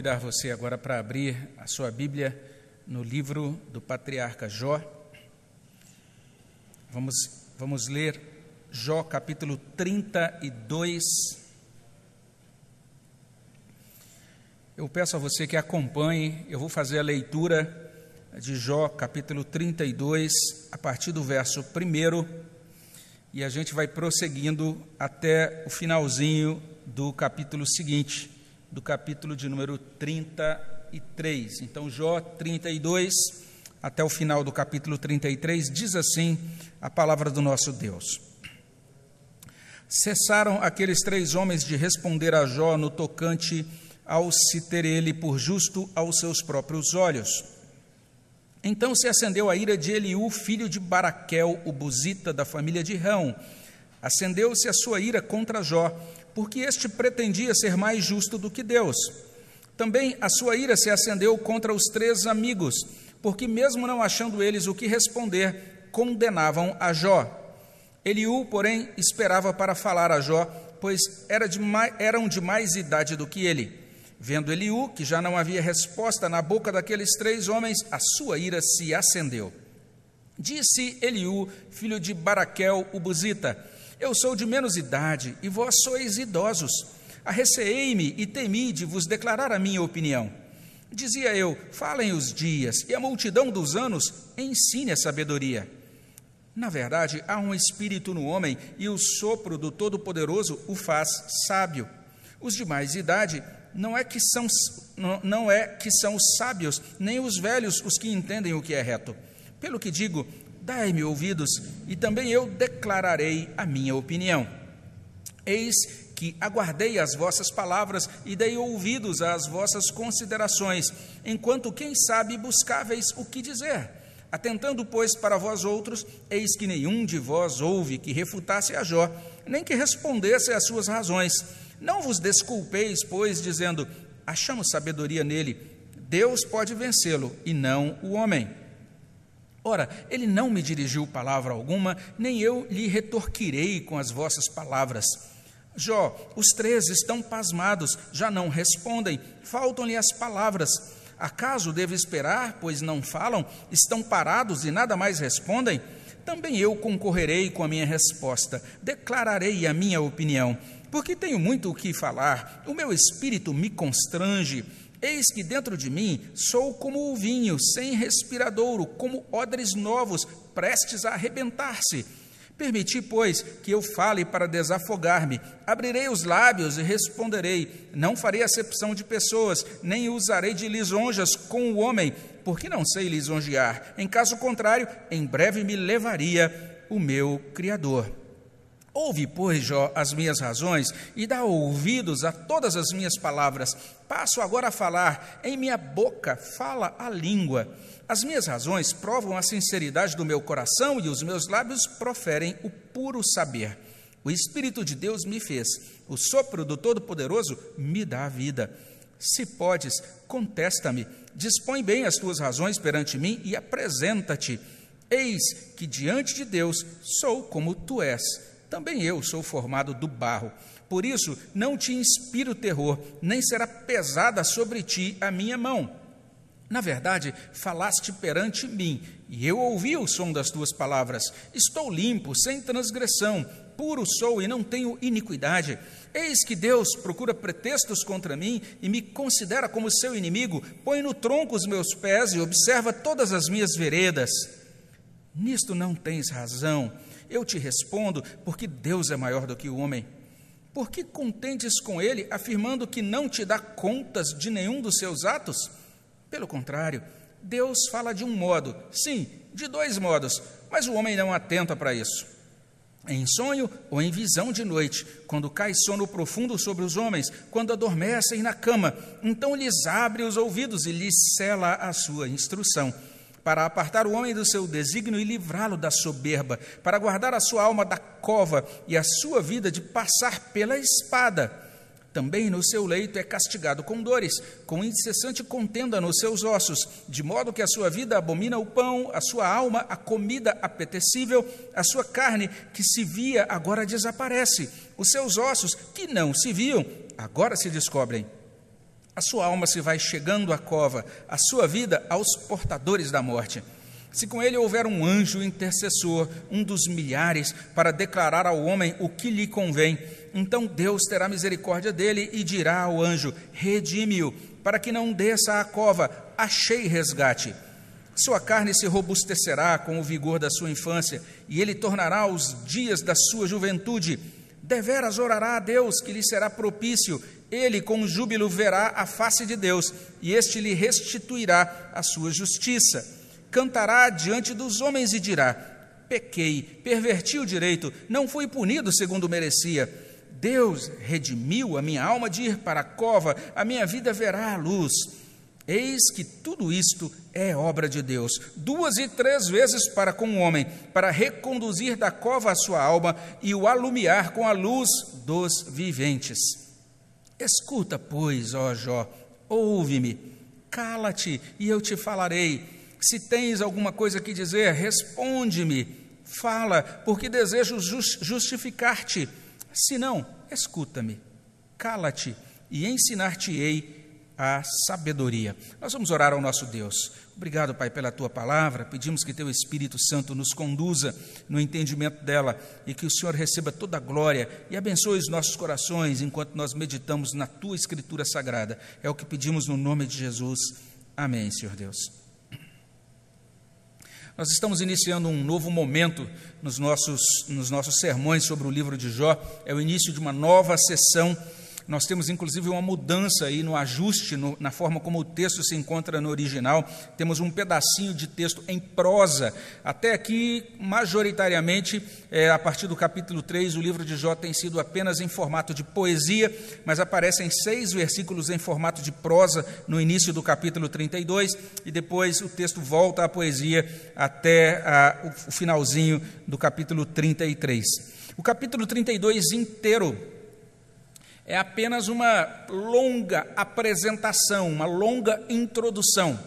convidar você agora para abrir a sua Bíblia no livro do patriarca Jó. Vamos, vamos ler Jó capítulo 32. Eu peço a você que acompanhe, eu vou fazer a leitura de Jó capítulo 32, a partir do verso 1, e a gente vai prosseguindo até o finalzinho do capítulo seguinte do capítulo de número 33. Então, Jó 32, até o final do capítulo 33, diz assim a palavra do nosso Deus. Cessaram aqueles três homens de responder a Jó no tocante ao se ter ele por justo aos seus próprios olhos. Então se acendeu a ira de Eliú, filho de Baraquel, o buzita da família de Rão. Acendeu-se a sua ira contra Jó, porque este pretendia ser mais justo do que Deus. Também a sua ira se acendeu contra os três amigos, porque, mesmo não achando eles o que responder, condenavam a Jó. Eliú, porém, esperava para falar a Jó, pois era de mais, eram de mais idade do que ele. Vendo Eliú que já não havia resposta na boca daqueles três homens, a sua ira se acendeu. Disse Eliú, filho de Baraquel, o Buzita: eu sou de menos idade e vós sois idosos. Arreceei-me e temi de vos declarar a minha opinião. Dizia eu: falem os dias, e a multidão dos anos ensine a sabedoria. Na verdade, há um espírito no homem, e o sopro do Todo-Poderoso o faz sábio. Os de mais idade não é que são não é que são os sábios, nem os velhos os que entendem o que é reto. Pelo que digo, Dai-me ouvidos, e também eu declararei a minha opinião. Eis que aguardei as vossas palavras e dei ouvidos às vossas considerações, enquanto quem sabe buscáveis o que dizer. Atentando, pois, para vós outros, eis que nenhum de vós houve que refutasse a Jó, nem que respondesse às suas razões. Não vos desculpeis, pois, dizendo: achamos sabedoria nele. Deus pode vencê-lo, e não o homem. Ora, ele não me dirigiu palavra alguma, nem eu lhe retorquirei com as vossas palavras. Jó, os três estão pasmados, já não respondem, faltam-lhe as palavras. Acaso devo esperar, pois não falam, estão parados e nada mais respondem? Também eu concorrerei com a minha resposta, declararei a minha opinião, porque tenho muito o que falar, o meu espírito me constrange. Eis que dentro de mim sou como o vinho sem respiradouro, como odres novos, prestes a arrebentar-se. Permiti, pois, que eu fale para desafogar-me. Abrirei os lábios e responderei. Não farei acepção de pessoas, nem usarei de lisonjas com o homem, porque não sei lisonjear. Em caso contrário, em breve me levaria o meu Criador. Ouve, pois, Jó, as minhas razões e dá ouvidos a todas as minhas palavras. Passo agora a falar, em minha boca fala a língua. As minhas razões provam a sinceridade do meu coração e os meus lábios proferem o puro saber. O Espírito de Deus me fez, o sopro do Todo-Poderoso me dá a vida. Se podes, contesta-me, dispõe bem as tuas razões perante mim e apresenta-te. Eis que diante de Deus sou como tu és também eu sou formado do barro. Por isso, não te inspiro terror, nem será pesada sobre ti a minha mão. Na verdade, falaste perante mim, e eu ouvi o som das tuas palavras. Estou limpo, sem transgressão, puro sou e não tenho iniquidade. Eis que Deus procura pretextos contra mim e me considera como seu inimigo, põe no tronco os meus pés e observa todas as minhas veredas. Nisto não tens razão eu te respondo, porque Deus é maior do que o homem. Por que contendes com ele, afirmando que não te dá contas de nenhum dos seus atos? Pelo contrário, Deus fala de um modo, sim, de dois modos, mas o homem não atenta para isso. Em sonho ou em visão de noite, quando cai sono profundo sobre os homens, quando adormecem na cama, então lhes abre os ouvidos e lhes cela a sua instrução para apartar o homem do seu desígnio e livrá-lo da soberba, para guardar a sua alma da cova e a sua vida de passar pela espada. Também no seu leito é castigado com dores, com incessante contenda nos seus ossos, de modo que a sua vida abomina o pão, a sua alma a comida apetecível, a sua carne que se via agora desaparece, os seus ossos que não se viam agora se descobrem. A sua alma se vai chegando à cova, a sua vida aos portadores da morte. Se com ele houver um anjo intercessor, um dos milhares, para declarar ao homem o que lhe convém, então Deus terá misericórdia dele e dirá ao anjo: Redime-o, para que não desça à cova, achei resgate. Sua carne se robustecerá com o vigor da sua infância, e ele tornará os dias da sua juventude. Deveras orará a Deus, que lhe será propício. Ele, com júbilo, verá a face de Deus, e este lhe restituirá a sua justiça cantará diante dos homens e dirá: Pequei, perverti o direito, não fui punido segundo merecia. Deus redimiu a minha alma de ir para a cova, a minha vida verá a luz. Eis que tudo isto é obra de Deus, duas e três vezes para com o homem, para reconduzir da cova a sua alma e o alumiar com a luz dos viventes. Escuta, pois, ó Jó, ouve-me, cala-te e eu te falarei se tens alguma coisa que dizer, responde-me, fala, porque desejo justificar-te. Se não, escuta-me, cala-te e ensinar-te-ei a sabedoria. Nós vamos orar ao nosso Deus. Obrigado, Pai, pela tua palavra. Pedimos que teu Espírito Santo nos conduza no entendimento dela e que o Senhor receba toda a glória e abençoe os nossos corações enquanto nós meditamos na tua Escritura Sagrada. É o que pedimos no nome de Jesus. Amém, Senhor Deus. Nós estamos iniciando um novo momento nos nossos, nos nossos sermões sobre o livro de Jó. É o início de uma nova sessão nós temos inclusive uma mudança aí no ajuste, no, na forma como o texto se encontra no original. Temos um pedacinho de texto em prosa. Até aqui, majoritariamente, é, a partir do capítulo 3, o livro de Jó tem sido apenas em formato de poesia, mas aparecem seis versículos em formato de prosa no início do capítulo 32, e depois o texto volta à poesia até a, o finalzinho do capítulo 33. O capítulo 32 inteiro é apenas uma longa apresentação, uma longa introdução.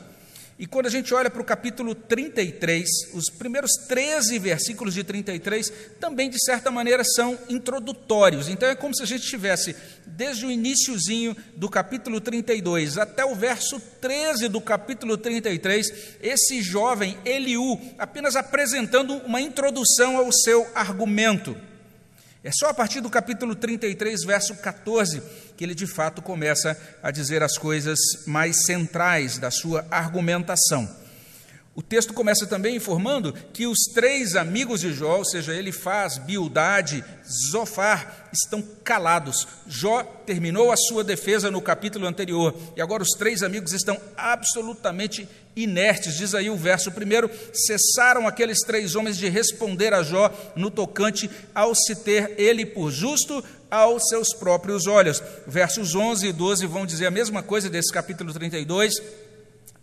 E quando a gente olha para o capítulo 33, os primeiros 13 versículos de 33 também, de certa maneira, são introdutórios. Então é como se a gente tivesse, desde o iníciozinho do capítulo 32 até o verso 13 do capítulo 33, esse jovem Eliú apenas apresentando uma introdução ao seu argumento. É só a partir do capítulo 33, verso 14, que ele de fato começa a dizer as coisas mais centrais da sua argumentação. O texto começa também informando que os três amigos de Jó, ou seja, Elifaz, Bildade, Zofar, estão calados. Jó terminou a sua defesa no capítulo anterior e agora os três amigos estão absolutamente inertes. Diz aí o verso primeiro: cessaram aqueles três homens de responder a Jó no tocante ao se ter ele por justo aos seus próprios olhos. Versos 11 e 12 vão dizer a mesma coisa desse capítulo 32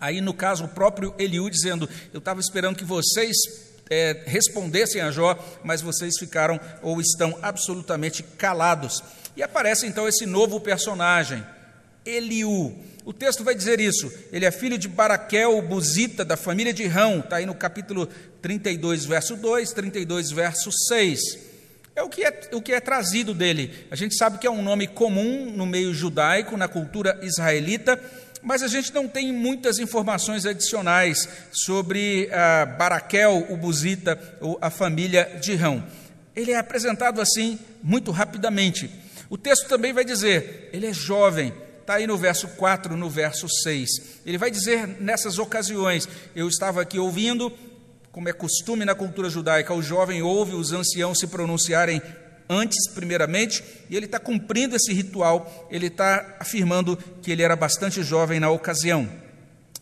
Aí, no caso, o próprio Eliú dizendo: Eu estava esperando que vocês é, respondessem a Jó, mas vocês ficaram ou estão absolutamente calados. E aparece então esse novo personagem, Eliú. O texto vai dizer isso. Ele é filho de Baraquel, Buzita, da família de Rão. Está aí no capítulo 32, verso 2, 32, verso 6. É o, que é o que é trazido dele. A gente sabe que é um nome comum no meio judaico, na cultura israelita mas a gente não tem muitas informações adicionais sobre ah, Baraquel, o Buzita, ou a família de Rão. Ele é apresentado assim muito rapidamente. O texto também vai dizer, ele é jovem, está aí no verso 4, no verso 6. Ele vai dizer nessas ocasiões: Eu estava aqui ouvindo, como é costume na cultura judaica, o jovem ouve os anciãos se pronunciarem antes, primeiramente, e ele está cumprindo esse ritual, ele está afirmando que ele era bastante jovem na ocasião.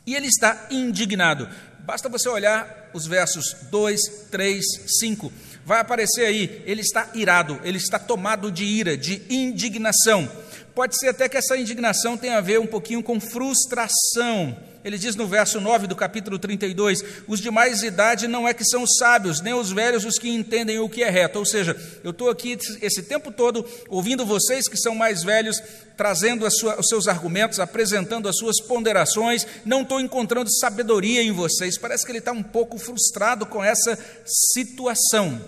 E ele está indignado. Basta você olhar os versos 2, 3, 5. Vai aparecer aí, ele está irado, ele está tomado de ira, de indignação. Pode ser até que essa indignação tenha a ver um pouquinho com frustração ele diz no verso 9 do capítulo 32: Os de mais idade não é que são sábios, nem os velhos os que entendem o que é reto. Ou seja, eu estou aqui esse tempo todo ouvindo vocês que são mais velhos, trazendo sua, os seus argumentos, apresentando as suas ponderações, não estou encontrando sabedoria em vocês. Parece que ele está um pouco frustrado com essa situação.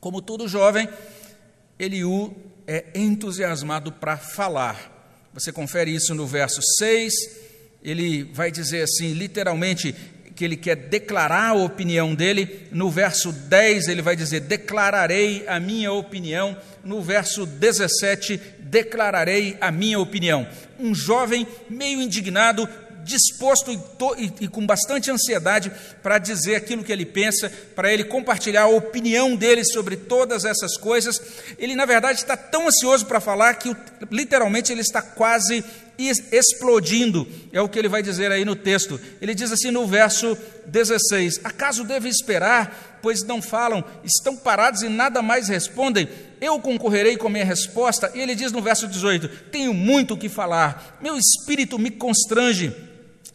Como todo jovem, Eliú é entusiasmado para falar Você confere isso no verso 6. Ele vai dizer assim, literalmente, que ele quer declarar a opinião dele. No verso 10, ele vai dizer: Declararei a minha opinião. No verso 17, declararei a minha opinião. Um jovem meio indignado, disposto e, e, e, com bastante ansiedade para dizer aquilo que ele pensa, para ele compartilhar a opinião dele sobre todas essas coisas. Ele, na verdade, está tão ansioso para falar que literalmente ele está quase explodindo, é o que ele vai dizer aí no texto. Ele diz assim no verso 16: Acaso devo esperar, pois não falam, estão parados e nada mais respondem? Eu concorrerei com a minha resposta. E ele diz no verso 18: Tenho muito o que falar, meu espírito me constrange.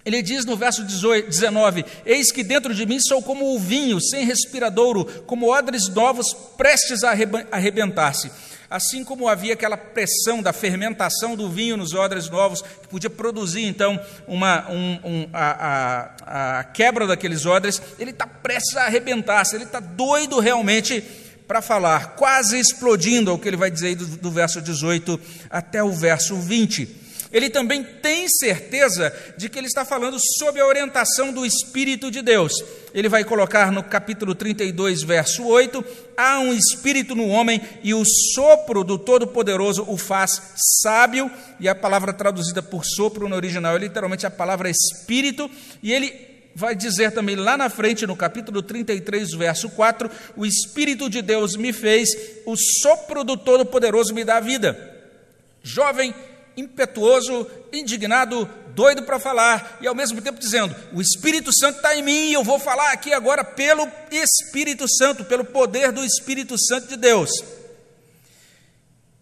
Ele diz no verso 18, 19: Eis que dentro de mim sou como o vinho, sem respiradouro, como odres novos, prestes a arrebentar-se. Assim como havia aquela pressão da fermentação do vinho nos odres novos, que podia produzir então uma, um, um, a, a, a, quebra daqueles odres, ele está prestes a arrebentar-se, ele está doido realmente para falar, quase explodindo, é o que ele vai dizer do, do verso 18 até o verso 20 ele também tem certeza de que ele está falando sob a orientação do Espírito de Deus. Ele vai colocar no capítulo 32, verso 8: há um espírito no homem e o sopro do Todo-Poderoso o faz sábio, e a palavra traduzida por sopro no original é literalmente a palavra espírito, e ele vai dizer também lá na frente, no capítulo 33, verso 4: O Espírito de Deus me fez, o sopro do Todo-Poderoso me dá vida. Jovem, impetuoso, indignado, doido para falar, e ao mesmo tempo dizendo: O Espírito Santo está em mim, e eu vou falar aqui agora pelo Espírito Santo, pelo poder do Espírito Santo de Deus.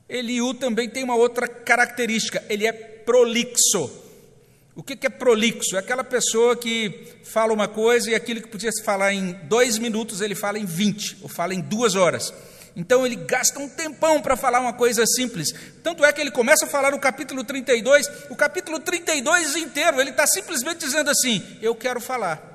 Eliú também tem uma outra característica, ele é prolixo. O que é prolixo? É aquela pessoa que fala uma coisa e aquilo que podia se falar em dois minutos, ele fala em vinte, ou fala em duas horas. Então ele gasta um tempão para falar uma coisa simples. Tanto é que ele começa a falar no capítulo 32, o capítulo 32 inteiro, ele está simplesmente dizendo assim: Eu quero falar.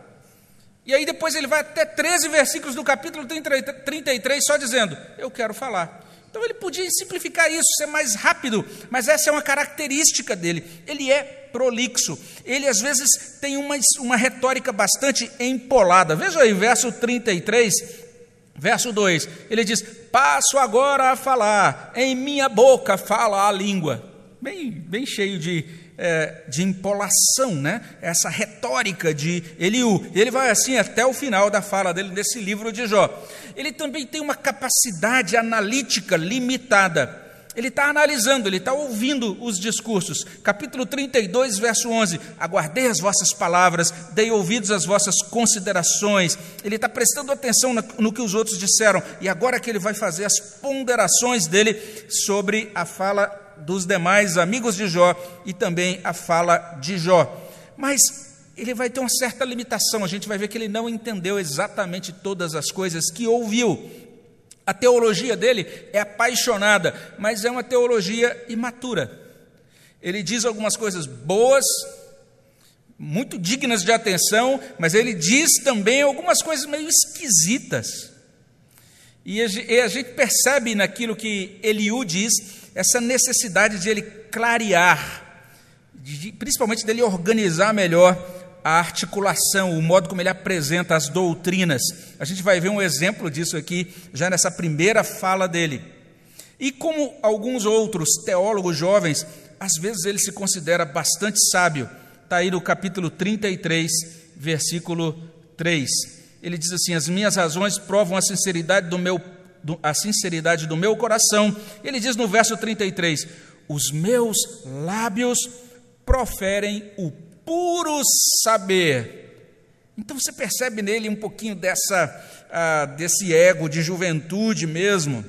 E aí depois ele vai até 13 versículos do capítulo 33 só dizendo: Eu quero falar. Então ele podia simplificar isso, ser mais rápido, mas essa é uma característica dele. Ele é prolixo. Ele às vezes tem uma, uma retórica bastante empolada. Veja aí, verso 33, Verso 2, ele diz: Passo agora a falar, em minha boca fala a língua. Bem, bem cheio de, é, de empolação, né? essa retórica de Eliú. Ele vai assim até o final da fala dele nesse livro de Jó. Ele também tem uma capacidade analítica limitada. Ele está analisando, ele está ouvindo os discursos. Capítulo 32, verso 11: Aguardei as vossas palavras, dei ouvidos às vossas considerações. Ele está prestando atenção no que os outros disseram, e agora que ele vai fazer as ponderações dele sobre a fala dos demais amigos de Jó e também a fala de Jó. Mas ele vai ter uma certa limitação, a gente vai ver que ele não entendeu exatamente todas as coisas que ouviu. A teologia dele é apaixonada, mas é uma teologia imatura. Ele diz algumas coisas boas, muito dignas de atenção, mas ele diz também algumas coisas meio esquisitas. E a gente percebe naquilo que Eliú diz, essa necessidade de ele clarear, de, principalmente dele organizar melhor a articulação, o modo como ele apresenta as doutrinas. A gente vai ver um exemplo disso aqui já nessa primeira fala dele. E como alguns outros teólogos jovens, às vezes ele se considera bastante sábio. Está aí no capítulo 33, versículo 3. Ele diz assim: As minhas razões provam a sinceridade do meu, a sinceridade do meu coração. Ele diz no verso 33: Os meus lábios proferem o puro saber. Então você percebe nele um pouquinho dessa, ah, desse ego de juventude mesmo.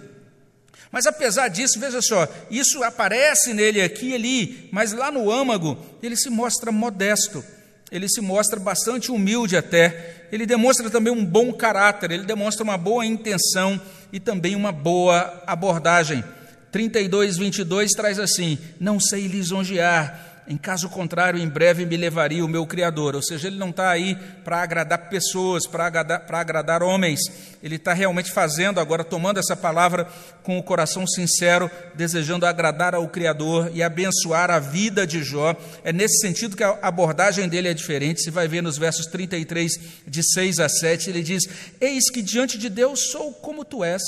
Mas apesar disso, veja só, isso aparece nele aqui e ali, mas lá no âmago ele se mostra modesto, ele se mostra bastante humilde até, ele demonstra também um bom caráter, ele demonstra uma boa intenção e também uma boa abordagem. 32, 22 traz assim: Não sei lisonjear, em caso contrário, em breve me levaria o meu Criador. Ou seja, ele não está aí para agradar pessoas, para agradar, agradar homens. Ele está realmente fazendo, agora tomando essa palavra com o coração sincero, desejando agradar ao Criador e abençoar a vida de Jó. É nesse sentido que a abordagem dele é diferente. Você vai ver nos versos 33, de 6 a 7, ele diz: Eis que diante de Deus sou como tu és.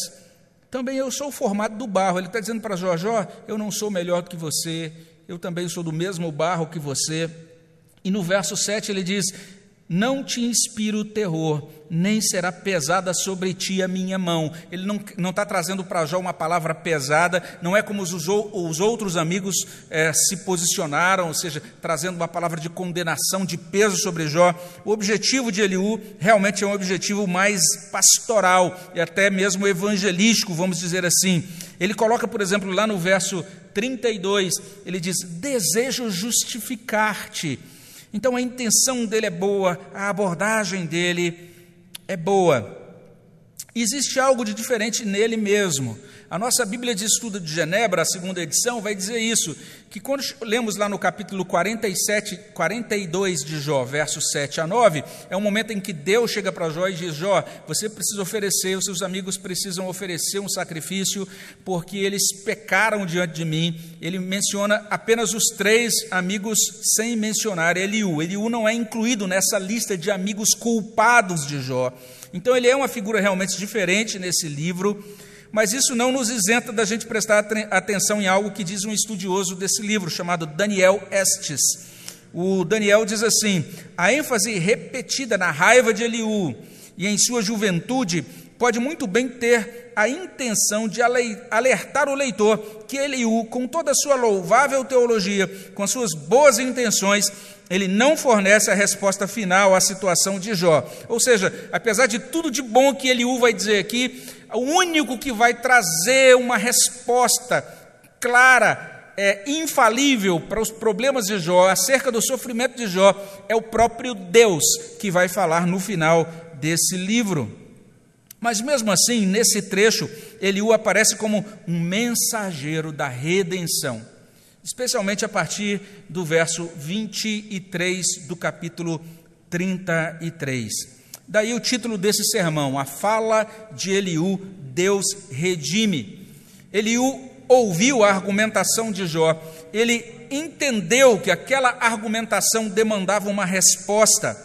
Também eu sou formado do barro. Ele está dizendo para Jó: Jó, eu não sou melhor do que você eu também sou do mesmo barro que você. E no verso 7 ele diz: Não te inspiro terror, nem será pesada sobre ti a minha mão. Ele não está trazendo para Jó uma palavra pesada, não é como os, os outros amigos é, se posicionaram, ou seja, trazendo uma palavra de condenação, de peso sobre Jó. O objetivo de Eliú realmente é um objetivo mais pastoral e até mesmo evangelístico, vamos dizer assim. Ele coloca, por exemplo, lá no verso 32, ele diz: Desejo justificar-te. Então a intenção dele é boa, a abordagem dele é boa. Existe algo de diferente nele mesmo. A nossa Bíblia de Estudo de Genebra, a segunda edição, vai dizer isso, que quando lemos lá no capítulo 47, 42 de Jó, versos 7 a 9, é um momento em que Deus chega para Jó e diz: Jó, você precisa oferecer, os seus amigos precisam oferecer um sacrifício, porque eles pecaram diante de mim. Ele menciona apenas os três amigos sem mencionar Eliú. Eliú não é incluído nessa lista de amigos culpados de Jó. Então ele é uma figura realmente diferente nesse livro. Mas isso não nos isenta da gente prestar atenção em algo que diz um estudioso desse livro, chamado Daniel Estes. O Daniel diz assim: a ênfase repetida na raiva de Eliú e em sua juventude pode muito bem ter a intenção de alertar o leitor que Eliú, com toda a sua louvável teologia, com as suas boas intenções, ele não fornece a resposta final à situação de Jó. Ou seja, apesar de tudo de bom que Eliú vai dizer aqui, o único que vai trazer uma resposta clara, é, infalível para os problemas de Jó, acerca do sofrimento de Jó, é o próprio Deus que vai falar no final desse livro. Mas mesmo assim, nesse trecho, Eliú aparece como um mensageiro da redenção, especialmente a partir do verso 23 do capítulo 33. Daí o título desse sermão, a fala de Eliú, Deus redime. Eliú ouviu a argumentação de Jó, ele entendeu que aquela argumentação demandava uma resposta.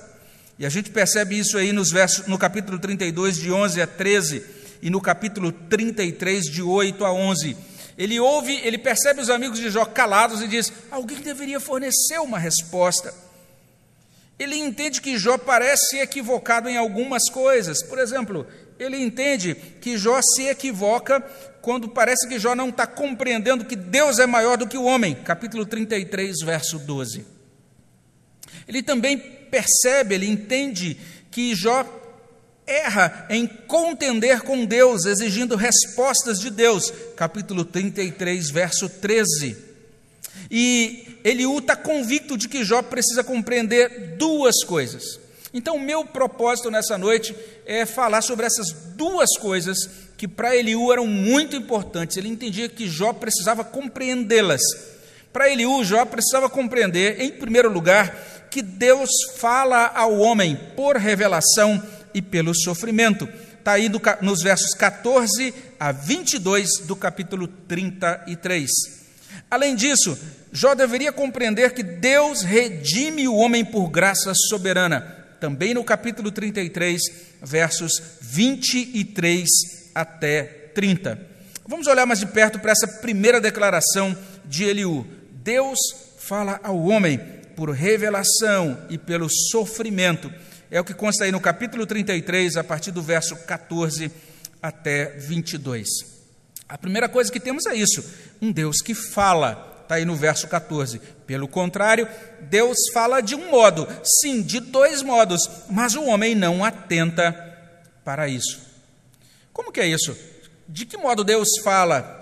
E a gente percebe isso aí nos versos, no capítulo 32, de 11 a 13, e no capítulo 33, de 8 a 11. Ele ouve, ele percebe os amigos de Jó calados e diz: alguém deveria fornecer uma resposta ele entende que Jó parece equivocado em algumas coisas. Por exemplo, ele entende que Jó se equivoca quando parece que Jó não está compreendendo que Deus é maior do que o homem. Capítulo 33, verso 12. Ele também percebe, ele entende que Jó erra em contender com Deus, exigindo respostas de Deus. Capítulo 33, verso 13. E Eliú está convicto de que Jó precisa compreender duas coisas. Então, o meu propósito nessa noite é falar sobre essas duas coisas que para Eliú eram muito importantes. Ele entendia que Jó precisava compreendê-las. Para Eliú, Jó precisava compreender, em primeiro lugar, que Deus fala ao homem por revelação e pelo sofrimento. Está aí nos versos 14 a 22 do capítulo 33. Além disso, Jó deveria compreender que Deus redime o homem por graça soberana, também no capítulo 33, versos 23 até 30. Vamos olhar mais de perto para essa primeira declaração de Eliú. Deus fala ao homem por revelação e pelo sofrimento. É o que consta aí no capítulo 33, a partir do verso 14 até 22. A primeira coisa que temos é isso: um Deus que fala está aí no verso 14. Pelo contrário, Deus fala de um modo, sim, de dois modos, mas o homem não atenta para isso. Como que é isso? De que modo Deus fala?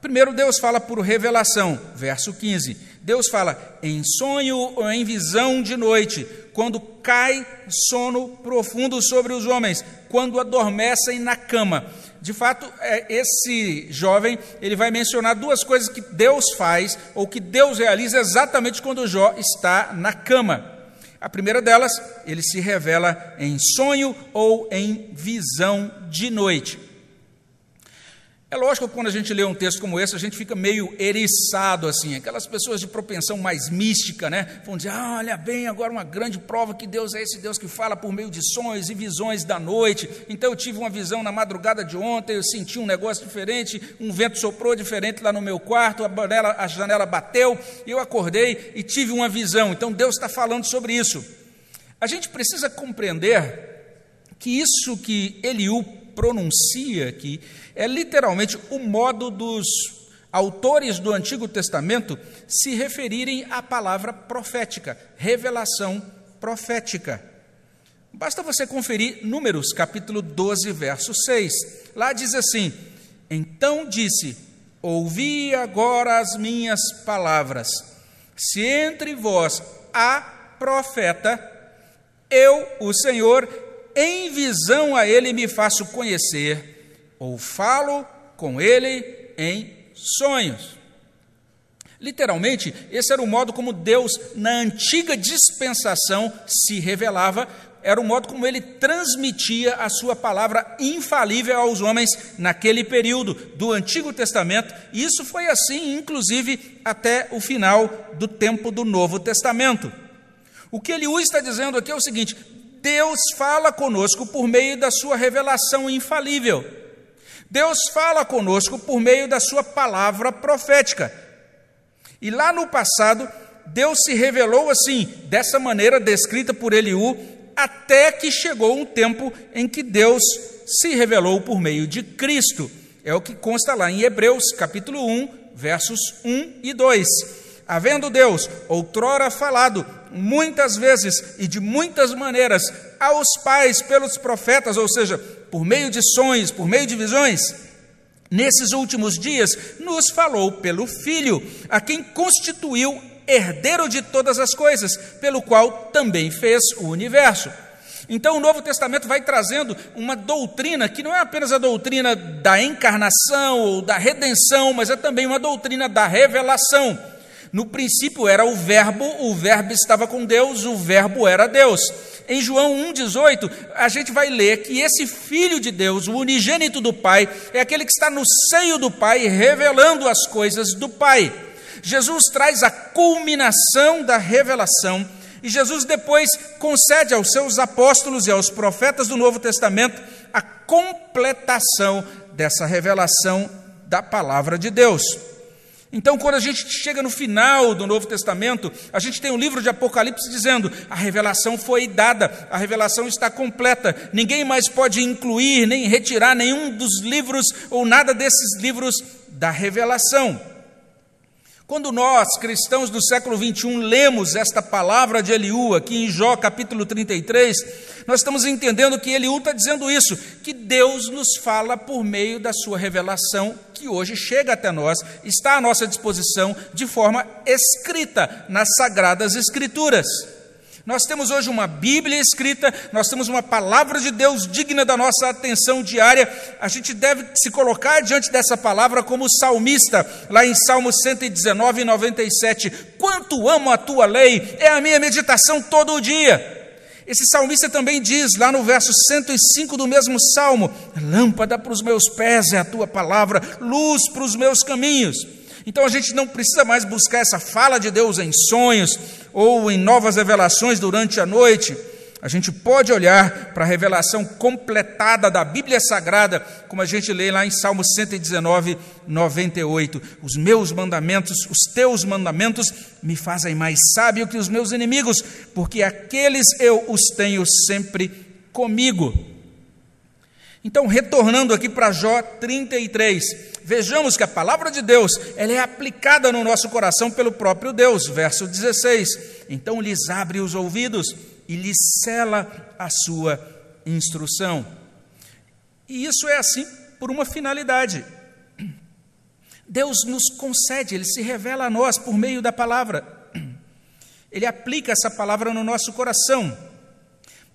Primeiro, Deus fala por revelação, verso 15. Deus fala em sonho ou em visão de noite, quando cai sono profundo sobre os homens, quando adormecem na cama. De fato, é, esse jovem ele vai mencionar duas coisas que Deus faz ou que Deus realiza exatamente quando Jó está na cama. A primeira delas, ele se revela em sonho ou em visão de noite. É lógico que quando a gente lê um texto como esse, a gente fica meio eriçado, assim, aquelas pessoas de propensão mais mística, né? Vão dizer, ah, olha bem, agora uma grande prova que Deus é esse Deus que fala por meio de sonhos e visões da noite. Então eu tive uma visão na madrugada de ontem, eu senti um negócio diferente, um vento soprou diferente lá no meu quarto, a janela, a janela bateu, eu acordei e tive uma visão. Então Deus está falando sobre isso. A gente precisa compreender que isso que Eliú pronuncia aqui é literalmente o modo dos autores do Antigo Testamento se referirem à palavra profética, revelação profética. Basta você conferir Números, capítulo 12, verso 6. Lá diz assim: Então disse: Ouvi agora as minhas palavras. Se entre vós há profeta, eu, o Senhor, em visão a ele me faço conhecer ou falo com ele em sonhos. Literalmente, esse era o modo como Deus, na antiga dispensação, se revelava, era o modo como ele transmitia a sua palavra infalível aos homens naquele período do Antigo Testamento, e isso foi assim, inclusive, até o final do tempo do Novo Testamento. O que Eliú está dizendo aqui é o seguinte: Deus fala conosco por meio da sua revelação infalível. Deus fala conosco por meio da sua palavra profética. E lá no passado, Deus se revelou assim, dessa maneira descrita por Eliú, até que chegou um tempo em que Deus se revelou por meio de Cristo. É o que consta lá em Hebreus, capítulo 1, versos 1 e 2. Havendo Deus outrora falado muitas vezes e de muitas maneiras aos pais pelos profetas, ou seja, por meio de sonhos, por meio de visões, nesses últimos dias nos falou pelo Filho, a quem constituiu herdeiro de todas as coisas, pelo qual também fez o universo. Então o Novo Testamento vai trazendo uma doutrina que não é apenas a doutrina da encarnação ou da redenção, mas é também uma doutrina da revelação. No princípio era o Verbo, o Verbo estava com Deus, o Verbo era Deus. Em João 1,18, a gente vai ler que esse Filho de Deus, o unigênito do Pai, é aquele que está no seio do Pai, revelando as coisas do Pai. Jesus traz a culminação da revelação, e Jesus depois concede aos seus apóstolos e aos profetas do Novo Testamento a completação dessa revelação da palavra de Deus. Então, quando a gente chega no final do Novo Testamento, a gente tem o um livro de Apocalipse dizendo: a revelação foi dada, a revelação está completa, ninguém mais pode incluir nem retirar nenhum dos livros ou nada desses livros da revelação. Quando nós, cristãos do século 21, lemos esta palavra de Eliú aqui em Jó capítulo 33, nós estamos entendendo que Eliú está dizendo isso, que Deus nos fala por meio da sua revelação, que hoje chega até nós, está à nossa disposição de forma escrita nas Sagradas Escrituras. Nós temos hoje uma Bíblia escrita, nós temos uma palavra de Deus digna da nossa atenção diária. A gente deve se colocar diante dessa palavra como salmista, lá em Salmo 119, 97. Quanto amo a tua lei, é a minha meditação todo o dia. Esse salmista também diz, lá no verso 105 do mesmo salmo: Lâmpada para os meus pés é a tua palavra, luz para os meus caminhos. Então a gente não precisa mais buscar essa fala de Deus em sonhos ou em novas revelações durante a noite. A gente pode olhar para a revelação completada da Bíblia Sagrada, como a gente lê lá em Salmo 119, 98. Os meus mandamentos, os teus mandamentos, me fazem mais sábio que os meus inimigos, porque aqueles eu os tenho sempre comigo. Então, retornando aqui para Jó 33, vejamos que a palavra de Deus ela é aplicada no nosso coração pelo próprio Deus. Verso 16: Então lhes abre os ouvidos e lhes cela a sua instrução. E isso é assim por uma finalidade. Deus nos concede, Ele se revela a nós por meio da palavra. Ele aplica essa palavra no nosso coração.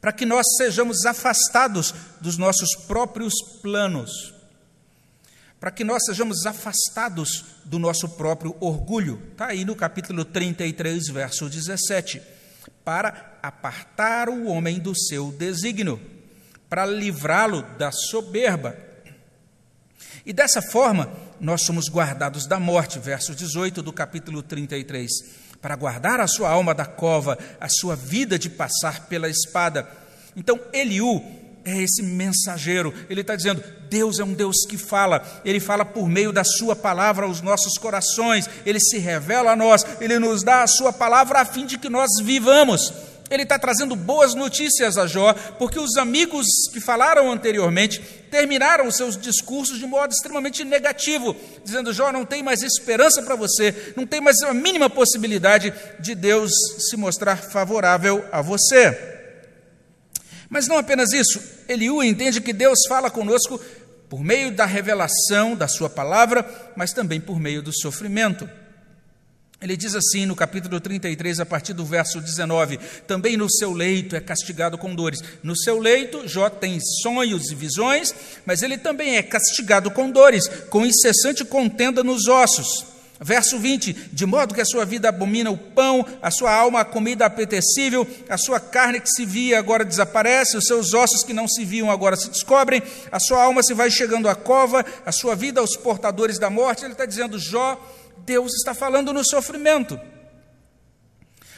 Para que nós sejamos afastados dos nossos próprios planos, para que nós sejamos afastados do nosso próprio orgulho. Está aí no capítulo 33, verso 17. Para apartar o homem do seu desígnio, para livrá-lo da soberba. E dessa forma, nós somos guardados da morte, verso 18 do capítulo 33 para guardar a sua alma da cova, a sua vida de passar pela espada. Então, Eliú é esse mensageiro, ele está dizendo: Deus é um Deus que fala, ele fala por meio da Sua palavra aos nossos corações, ele se revela a nós, ele nos dá a Sua palavra a fim de que nós vivamos. Ele está trazendo boas notícias a Jó, porque os amigos que falaram anteriormente terminaram seus discursos de modo extremamente negativo, dizendo: Jó, não tem mais esperança para você, não tem mais a mínima possibilidade de Deus se mostrar favorável a você. Mas não apenas isso, Eliú entende que Deus fala conosco por meio da revelação da Sua palavra, mas também por meio do sofrimento. Ele diz assim no capítulo 33, a partir do verso 19: Também no seu leito é castigado com dores. No seu leito, Jó tem sonhos e visões, mas ele também é castigado com dores, com incessante contenda nos ossos. Verso 20: De modo que a sua vida abomina o pão, a sua alma a comida apetecível, a sua carne que se via agora desaparece, os seus ossos que não se viam agora se descobrem, a sua alma se vai chegando à cova, a sua vida aos portadores da morte. Ele está dizendo, Jó Deus está falando no sofrimento.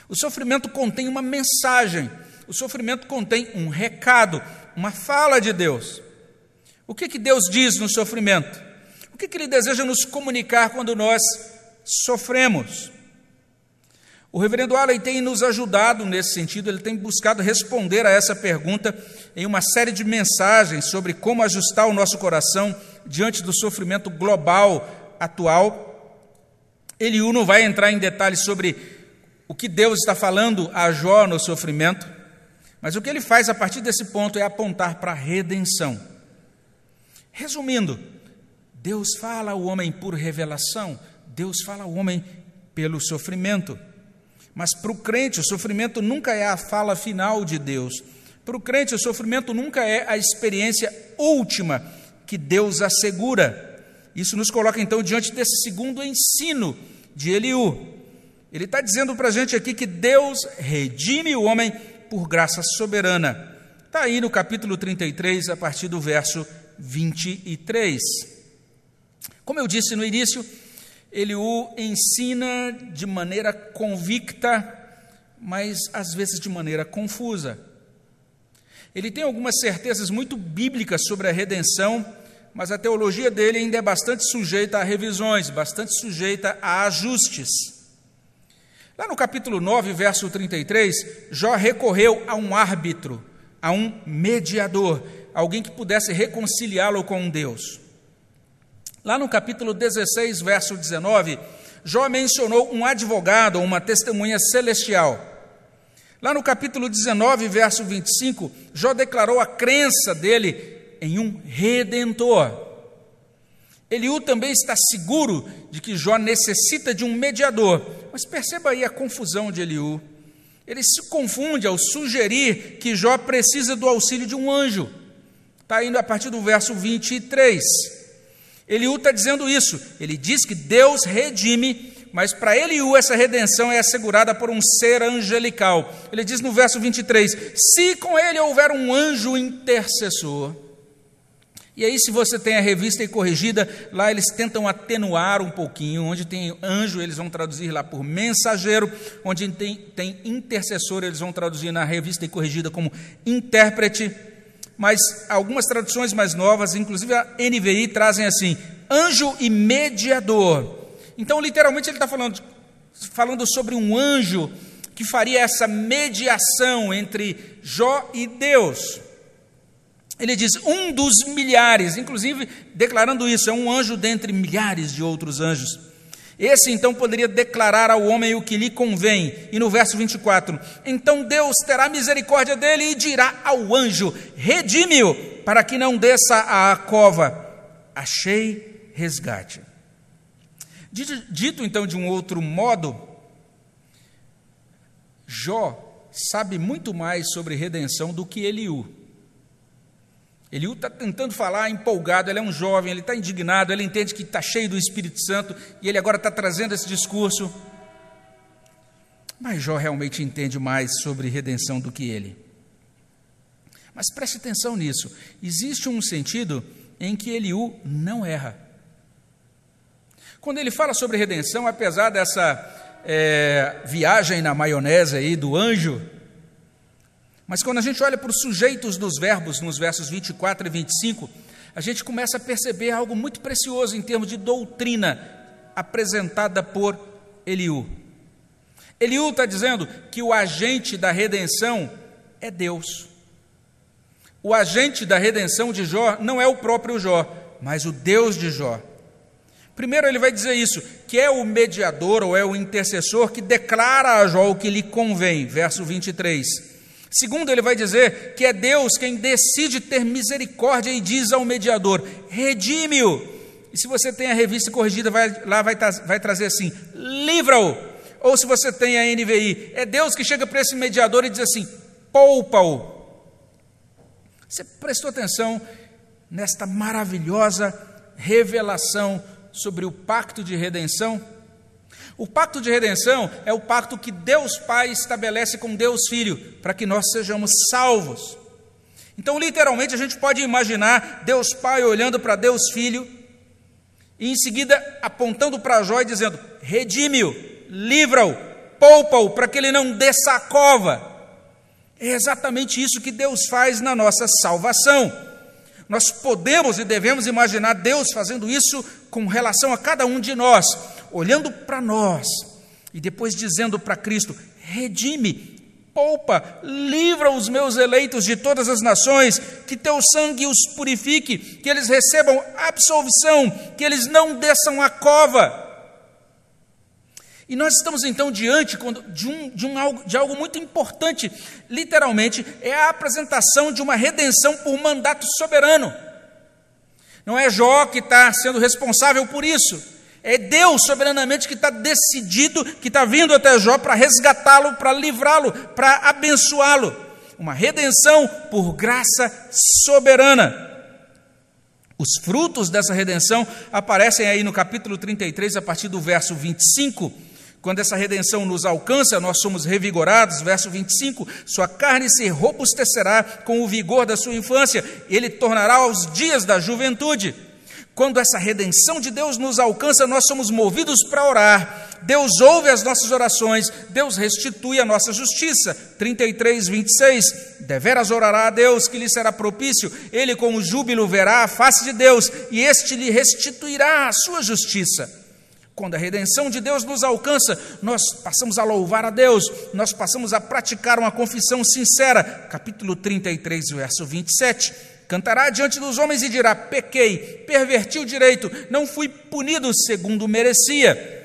O sofrimento contém uma mensagem, o sofrimento contém um recado, uma fala de Deus. O que, que Deus diz no sofrimento? O que, que Ele deseja nos comunicar quando nós sofremos? O reverendo Allen tem nos ajudado nesse sentido, ele tem buscado responder a essa pergunta em uma série de mensagens sobre como ajustar o nosso coração diante do sofrimento global atual Eliú não vai entrar em detalhes sobre o que Deus está falando a Jó no sofrimento, mas o que ele faz a partir desse ponto é apontar para a redenção. Resumindo, Deus fala ao homem por revelação, Deus fala ao homem pelo sofrimento. Mas para o crente, o sofrimento nunca é a fala final de Deus. Para o crente, o sofrimento nunca é a experiência última que Deus assegura. Isso nos coloca então diante desse segundo ensino de Eliú. Ele está dizendo para a gente aqui que Deus redime o homem por graça soberana. Está aí no capítulo 33, a partir do verso 23. Como eu disse no início, Eliú ensina de maneira convicta, mas às vezes de maneira confusa. Ele tem algumas certezas muito bíblicas sobre a redenção mas a teologia dele ainda é bastante sujeita a revisões, bastante sujeita a ajustes. Lá no capítulo 9, verso 33, Jó recorreu a um árbitro, a um mediador, alguém que pudesse reconciliá-lo com Deus. Lá no capítulo 16, verso 19, Jó mencionou um advogado, uma testemunha celestial. Lá no capítulo 19, verso 25, Jó declarou a crença dele em um redentor. Eliú também está seguro de que Jó necessita de um mediador, mas perceba aí a confusão de Eliú. Ele se confunde ao sugerir que Jó precisa do auxílio de um anjo. Está indo a partir do verso 23. Eliú está dizendo isso. Ele diz que Deus redime, mas para Eliú essa redenção é assegurada por um ser angelical. Ele diz no verso 23: Se com ele houver um anjo intercessor, e aí, se você tem a revista e corrigida, lá eles tentam atenuar um pouquinho. Onde tem anjo, eles vão traduzir lá por mensageiro. Onde tem, tem intercessor, eles vão traduzir na revista e corrigida como intérprete. Mas algumas traduções mais novas, inclusive a NVI, trazem assim: anjo e mediador. Então, literalmente, ele está falando, falando sobre um anjo que faria essa mediação entre Jó e Deus. Ele diz: um dos milhares, inclusive declarando isso, é um anjo dentre milhares de outros anjos. Esse então poderia declarar ao homem o que lhe convém. E no verso 24: Então Deus terá misericórdia dele e dirá ao anjo: Redime-o, para que não desça à cova. Achei resgate. Dito então de um outro modo, Jó sabe muito mais sobre redenção do que Eliú. Eliú está tentando falar empolgado, ele é um jovem, ele está indignado, ele entende que está cheio do Espírito Santo e ele agora está trazendo esse discurso. Mas Jó realmente entende mais sobre redenção do que ele. Mas preste atenção nisso: existe um sentido em que Eliú não erra. Quando ele fala sobre redenção, apesar dessa é, viagem na maionese aí do anjo, mas quando a gente olha para os sujeitos dos verbos, nos versos 24 e 25, a gente começa a perceber algo muito precioso em termos de doutrina apresentada por Eliú. Eliú está dizendo que o agente da redenção é Deus. O agente da redenção de Jó não é o próprio Jó, mas o Deus de Jó. Primeiro, ele vai dizer isso, que é o mediador ou é o intercessor que declara a Jó o que lhe convém, verso 23. Segundo, ele vai dizer que é Deus quem decide ter misericórdia e diz ao mediador: redime-o. E se você tem a revista corrigida, vai, lá vai, vai trazer assim: livra-o. Ou se você tem a NVI, é Deus que chega para esse mediador e diz assim: poupa-o. Você prestou atenção nesta maravilhosa revelação sobre o pacto de redenção? O pacto de redenção é o pacto que Deus Pai estabelece com Deus Filho, para que nós sejamos salvos. Então, literalmente, a gente pode imaginar Deus Pai olhando para Deus Filho e em seguida apontando para Jó e dizendo: redime-o, livra-o, poupa-o, para que ele não desça a cova. É exatamente isso que Deus faz na nossa salvação. Nós podemos e devemos imaginar Deus fazendo isso com relação a cada um de nós, olhando para nós e depois dizendo para Cristo: redime, poupa, livra os meus eleitos de todas as nações, que teu sangue os purifique, que eles recebam absolvição, que eles não desçam a cova. E nós estamos então diante de, um, de, um algo, de algo muito importante, literalmente, é a apresentação de uma redenção por mandato soberano. Não é Jó que está sendo responsável por isso, é Deus soberanamente que está decidido, que está vindo até Jó para resgatá-lo, para livrá-lo, para abençoá-lo. Uma redenção por graça soberana. Os frutos dessa redenção aparecem aí no capítulo 33, a partir do verso 25 quando essa redenção nos alcança, nós somos revigorados, verso 25: Sua carne se robustecerá com o vigor da sua infância, ele tornará aos dias da juventude. Quando essa redenção de Deus nos alcança, nós somos movidos para orar. Deus ouve as nossas orações, Deus restitui a nossa justiça. 33, 26. Deveras orará a Deus, que lhe será propício. Ele, com júbilo, verá a face de Deus, e este lhe restituirá a sua justiça. Quando a redenção de Deus nos alcança, nós passamos a louvar a Deus, nós passamos a praticar uma confissão sincera. Capítulo 33, verso 27. Cantará diante dos homens e dirá: Pequei, perverti o direito, não fui punido segundo merecia.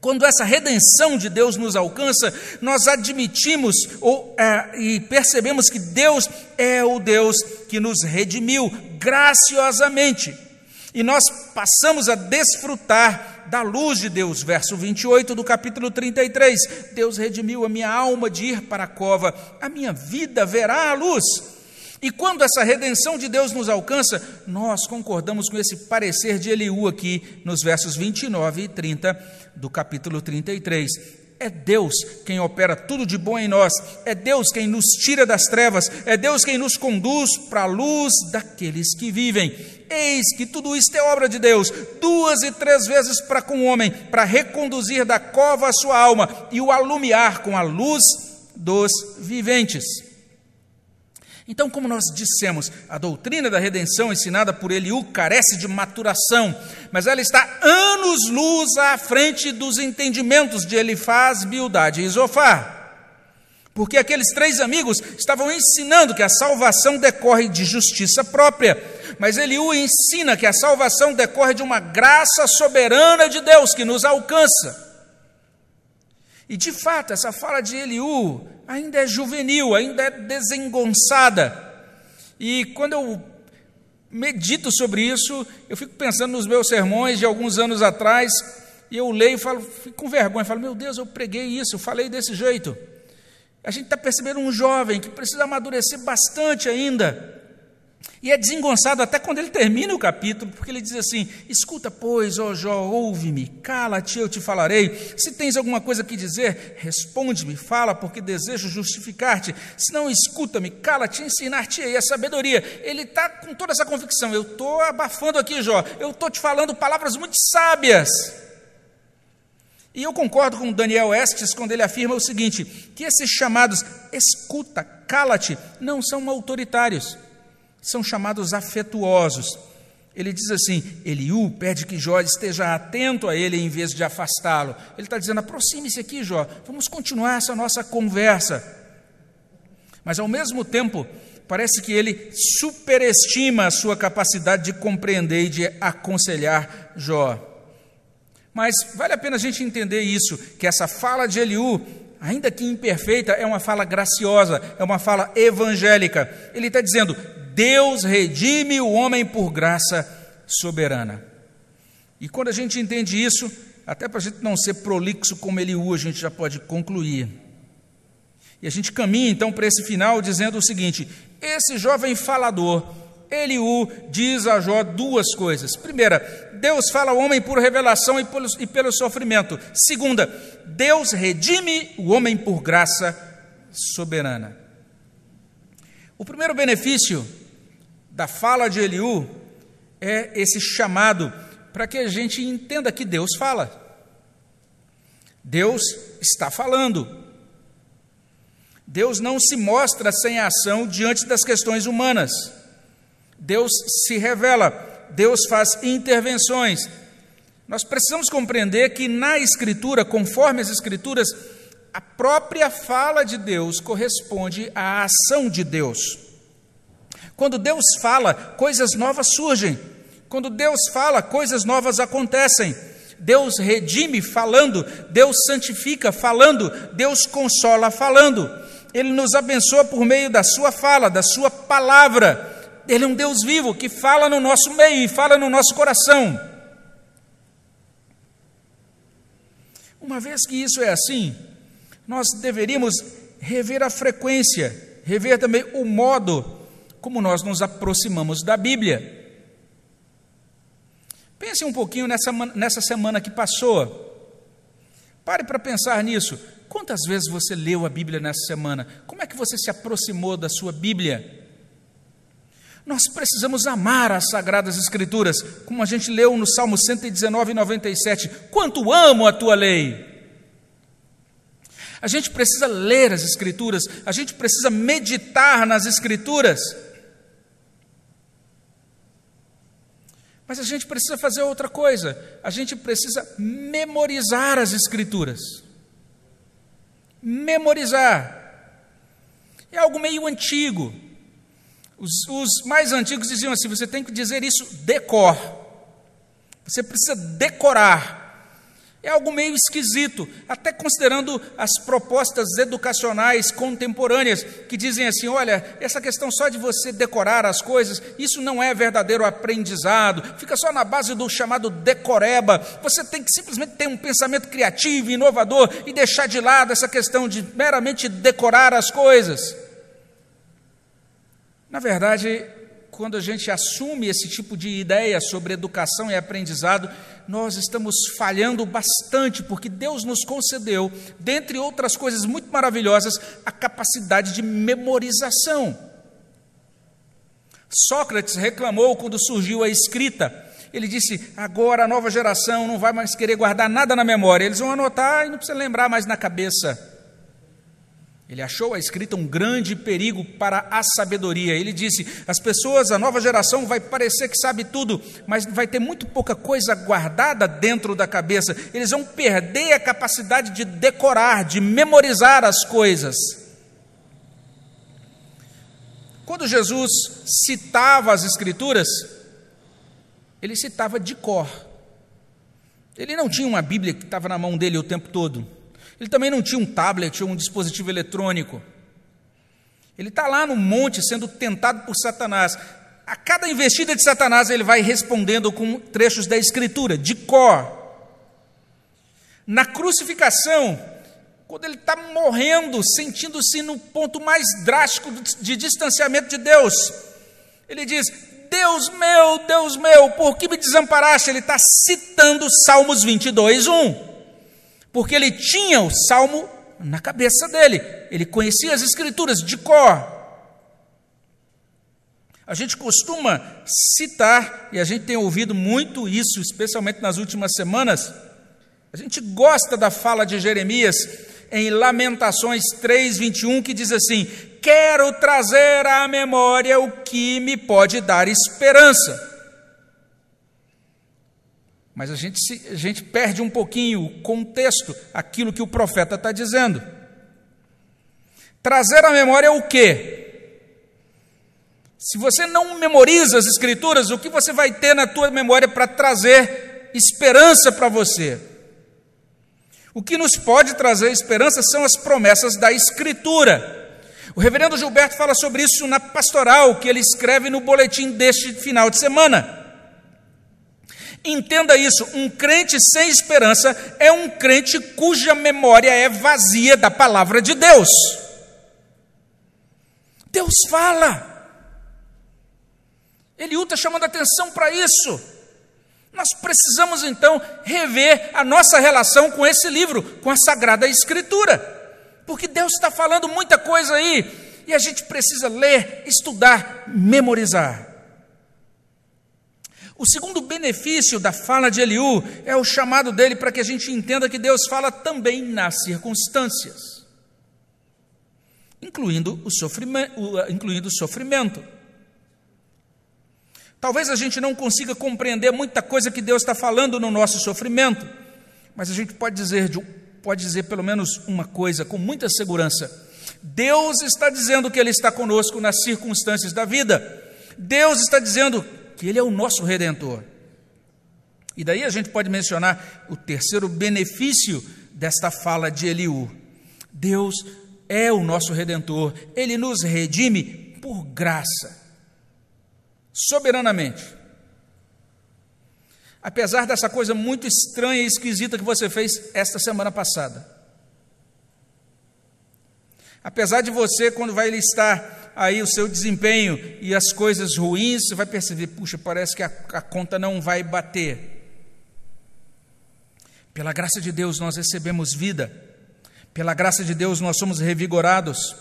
Quando essa redenção de Deus nos alcança, nós admitimos ou, é, e percebemos que Deus é o Deus que nos redimiu graciosamente. E nós passamos a desfrutar da luz de Deus, verso 28 do capítulo 33. Deus redimiu a minha alma de ir para a cova, a minha vida verá a luz. E quando essa redenção de Deus nos alcança, nós concordamos com esse parecer de Eliú aqui nos versos 29 e 30 do capítulo 33. É Deus quem opera tudo de bom em nós, é Deus quem nos tira das trevas, é Deus quem nos conduz para a luz daqueles que vivem. Eis que tudo isto é obra de Deus, duas e três vezes para com o homem, para reconduzir da cova a sua alma e o alumiar com a luz dos viventes. Então, como nós dissemos, a doutrina da redenção ensinada por Eliú carece de maturação, mas ela está anos-luz à frente dos entendimentos de Elifaz, Bildade e Zofar. Porque aqueles três amigos estavam ensinando que a salvação decorre de justiça própria, mas Eliú ensina que a salvação decorre de uma graça soberana de Deus que nos alcança. E de fato, essa fala de Eliú ainda é juvenil, ainda é desengonçada. E quando eu medito sobre isso, eu fico pensando nos meus sermões de alguns anos atrás, e eu leio e falo, fico com vergonha, falo, meu Deus, eu preguei isso, falei desse jeito. a gente está percebendo um jovem que precisa amadurecer bastante ainda. E é desengonçado até quando ele termina o capítulo, porque ele diz assim: Escuta, pois, ó Jó, ouve-me, cala-te, eu te falarei. Se tens alguma coisa que dizer, responde-me, fala, porque desejo justificar-te. Se não, escuta-me, cala-te, ensinar-te-ei a sabedoria. Ele está com toda essa convicção: Eu estou abafando aqui, Jó, eu estou te falando palavras muito sábias. E eu concordo com Daniel Estes quando ele afirma o seguinte: que esses chamados escuta, cala-te, não são autoritários são chamados afetuosos. Ele diz assim: Eliú pede que Jó esteja atento a ele em vez de afastá-lo. Ele está dizendo: aproxime-se aqui, Jó, vamos continuar essa nossa conversa. Mas ao mesmo tempo, parece que ele superestima a sua capacidade de compreender e de aconselhar Jó. Mas vale a pena a gente entender isso, que essa fala de Eliú, ainda que imperfeita, é uma fala graciosa, é uma fala evangélica. Ele está dizendo: Deus redime o homem por graça soberana. E quando a gente entende isso, até para a gente não ser prolixo como Eliú, a gente já pode concluir. E a gente caminha então para esse final dizendo o seguinte: esse jovem falador, Eliú, diz a Jó duas coisas. Primeira, Deus fala ao homem por revelação e pelo, e pelo sofrimento. Segunda, Deus redime o homem por graça soberana. O primeiro benefício da fala de Eliú é esse chamado para que a gente entenda que Deus fala. Deus está falando. Deus não se mostra sem ação diante das questões humanas. Deus se revela, Deus faz intervenções. Nós precisamos compreender que na Escritura, conforme as Escrituras, a própria fala de Deus corresponde à ação de Deus. Quando Deus fala, coisas novas surgem. Quando Deus fala, coisas novas acontecem. Deus redime falando, Deus santifica falando, Deus consola falando. Ele nos abençoa por meio da sua fala, da sua palavra. Ele é um Deus vivo que fala no nosso meio e fala no nosso coração. Uma vez que isso é assim, nós deveríamos rever a frequência, rever também o modo como nós nos aproximamos da Bíblia. Pense um pouquinho nessa, nessa semana que passou. Pare para pensar nisso. Quantas vezes você leu a Bíblia nessa semana? Como é que você se aproximou da sua Bíblia? Nós precisamos amar as Sagradas Escrituras, como a gente leu no Salmo 119, 97. Quanto amo a tua lei! A gente precisa ler as Escrituras, a gente precisa meditar nas Escrituras. Mas a gente precisa fazer outra coisa. A gente precisa memorizar as Escrituras. Memorizar. É algo meio antigo. Os, os mais antigos diziam assim: você tem que dizer isso decor. Você precisa decorar é algo meio esquisito, até considerando as propostas educacionais contemporâneas, que dizem assim: olha, essa questão só de você decorar as coisas, isso não é verdadeiro aprendizado, fica só na base do chamado decoreba. Você tem que simplesmente ter um pensamento criativo, inovador e deixar de lado essa questão de meramente decorar as coisas. Na verdade, quando a gente assume esse tipo de ideia sobre educação e aprendizado, nós estamos falhando bastante, porque Deus nos concedeu, dentre outras coisas muito maravilhosas, a capacidade de memorização. Sócrates reclamou quando surgiu a escrita. Ele disse: agora a nova geração não vai mais querer guardar nada na memória, eles vão anotar e não precisa lembrar mais na cabeça. Ele achou a escrita um grande perigo para a sabedoria. Ele disse: as pessoas, a nova geração vai parecer que sabe tudo, mas vai ter muito pouca coisa guardada dentro da cabeça. Eles vão perder a capacidade de decorar, de memorizar as coisas. Quando Jesus citava as Escrituras, ele citava de cor. Ele não tinha uma Bíblia que estava na mão dele o tempo todo. Ele também não tinha um tablet ou um dispositivo eletrônico. Ele está lá no monte sendo tentado por Satanás. A cada investida de Satanás, ele vai respondendo com trechos da Escritura, de cor. Na crucificação, quando ele está morrendo, sentindo-se no ponto mais drástico de distanciamento de Deus, ele diz: Deus meu, Deus meu, por que me desamparaste? Ele está citando Salmos 22, 1. Porque ele tinha o salmo na cabeça dele, ele conhecia as Escrituras de cor. A gente costuma citar, e a gente tem ouvido muito isso, especialmente nas últimas semanas. A gente gosta da fala de Jeremias em Lamentações 3:21 que diz assim: "Quero trazer à memória o que me pode dar esperança". Mas a gente, se, a gente perde um pouquinho o contexto, aquilo que o profeta está dizendo. Trazer à memória o quê? Se você não memoriza as Escrituras, o que você vai ter na tua memória para trazer esperança para você? O que nos pode trazer esperança são as promessas da Escritura. O reverendo Gilberto fala sobre isso na pastoral que ele escreve no boletim deste final de semana. Entenda isso: um crente sem esperança é um crente cuja memória é vazia da palavra de Deus. Deus fala. Eliú está chamando atenção para isso. Nós precisamos então rever a nossa relação com esse livro, com a Sagrada Escritura, porque Deus está falando muita coisa aí e a gente precisa ler, estudar, memorizar. O segundo benefício da fala de Eliú é o chamado dele para que a gente entenda que Deus fala também nas circunstâncias, incluindo o sofrimento. Incluindo o sofrimento. Talvez a gente não consiga compreender muita coisa que Deus está falando no nosso sofrimento, mas a gente pode dizer, pode dizer pelo menos uma coisa com muita segurança: Deus está dizendo que Ele está conosco nas circunstâncias da vida, Deus está dizendo que Ele é o nosso redentor. E daí a gente pode mencionar o terceiro benefício desta fala de Eliú: Deus é o nosso redentor, Ele nos redime por graça soberanamente. Apesar dessa coisa muito estranha e esquisita que você fez esta semana passada. Apesar de você, quando vai listar aí o seu desempenho e as coisas ruins, você vai perceber, puxa, parece que a, a conta não vai bater. Pela graça de Deus nós recebemos vida, pela graça de Deus nós somos revigorados.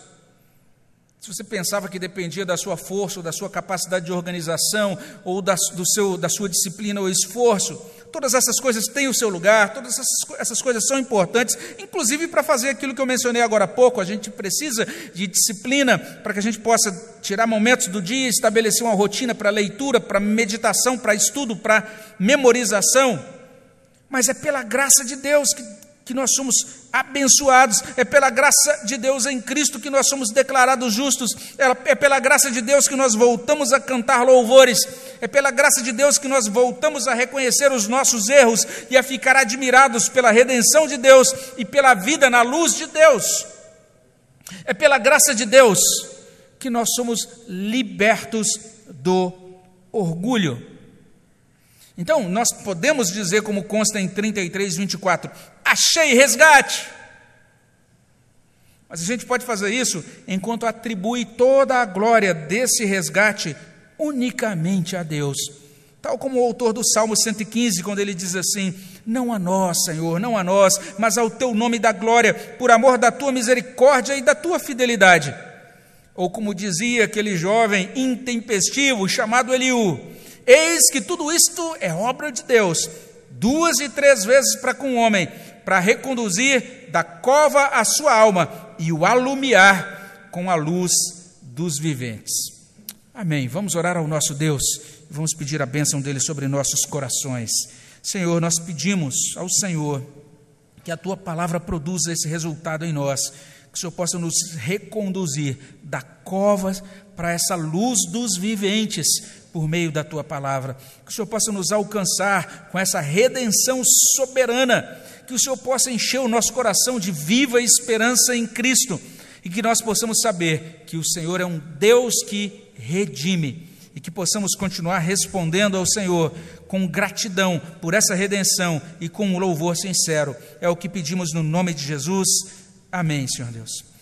Se você pensava que dependia da sua força, ou da sua capacidade de organização, ou da, do seu, da sua disciplina ou esforço, todas essas coisas têm o seu lugar, todas essas, essas coisas são importantes, inclusive para fazer aquilo que eu mencionei agora há pouco. A gente precisa de disciplina para que a gente possa tirar momentos do dia, estabelecer uma rotina para leitura, para meditação, para estudo, para memorização. Mas é pela graça de Deus que que nós somos abençoados, é pela graça de Deus em Cristo que nós somos declarados justos, é pela graça de Deus que nós voltamos a cantar louvores, é pela graça de Deus que nós voltamos a reconhecer os nossos erros e a ficar admirados pela redenção de Deus e pela vida na luz de Deus. É pela graça de Deus que nós somos libertos do orgulho. Então, nós podemos dizer, como consta em 33, 24: achei resgate. Mas a gente pode fazer isso enquanto atribui toda a glória desse resgate unicamente a Deus. Tal como o autor do Salmo 115, quando ele diz assim: Não a nós, Senhor, não a nós, mas ao teu nome da glória, por amor da tua misericórdia e da tua fidelidade. Ou como dizia aquele jovem intempestivo chamado Eliú: Eis que tudo isto é obra de Deus, duas e três vezes para com o homem, para reconduzir da cova a sua alma e o alumiar com a luz dos viventes. Amém. Vamos orar ao nosso Deus e vamos pedir a bênção dele sobre nossos corações. Senhor, nós pedimos ao Senhor que a tua palavra produza esse resultado em nós, que o Senhor possa nos reconduzir da cova para essa luz dos viventes, por meio da tua palavra. Que o Senhor possa nos alcançar com essa redenção soberana, que o Senhor possa encher o nosso coração de viva esperança em Cristo e que nós possamos saber que o Senhor é um Deus que redime e que possamos continuar respondendo ao Senhor com gratidão por essa redenção e com um louvor sincero. É o que pedimos no nome de Jesus. Amém, Senhor Deus.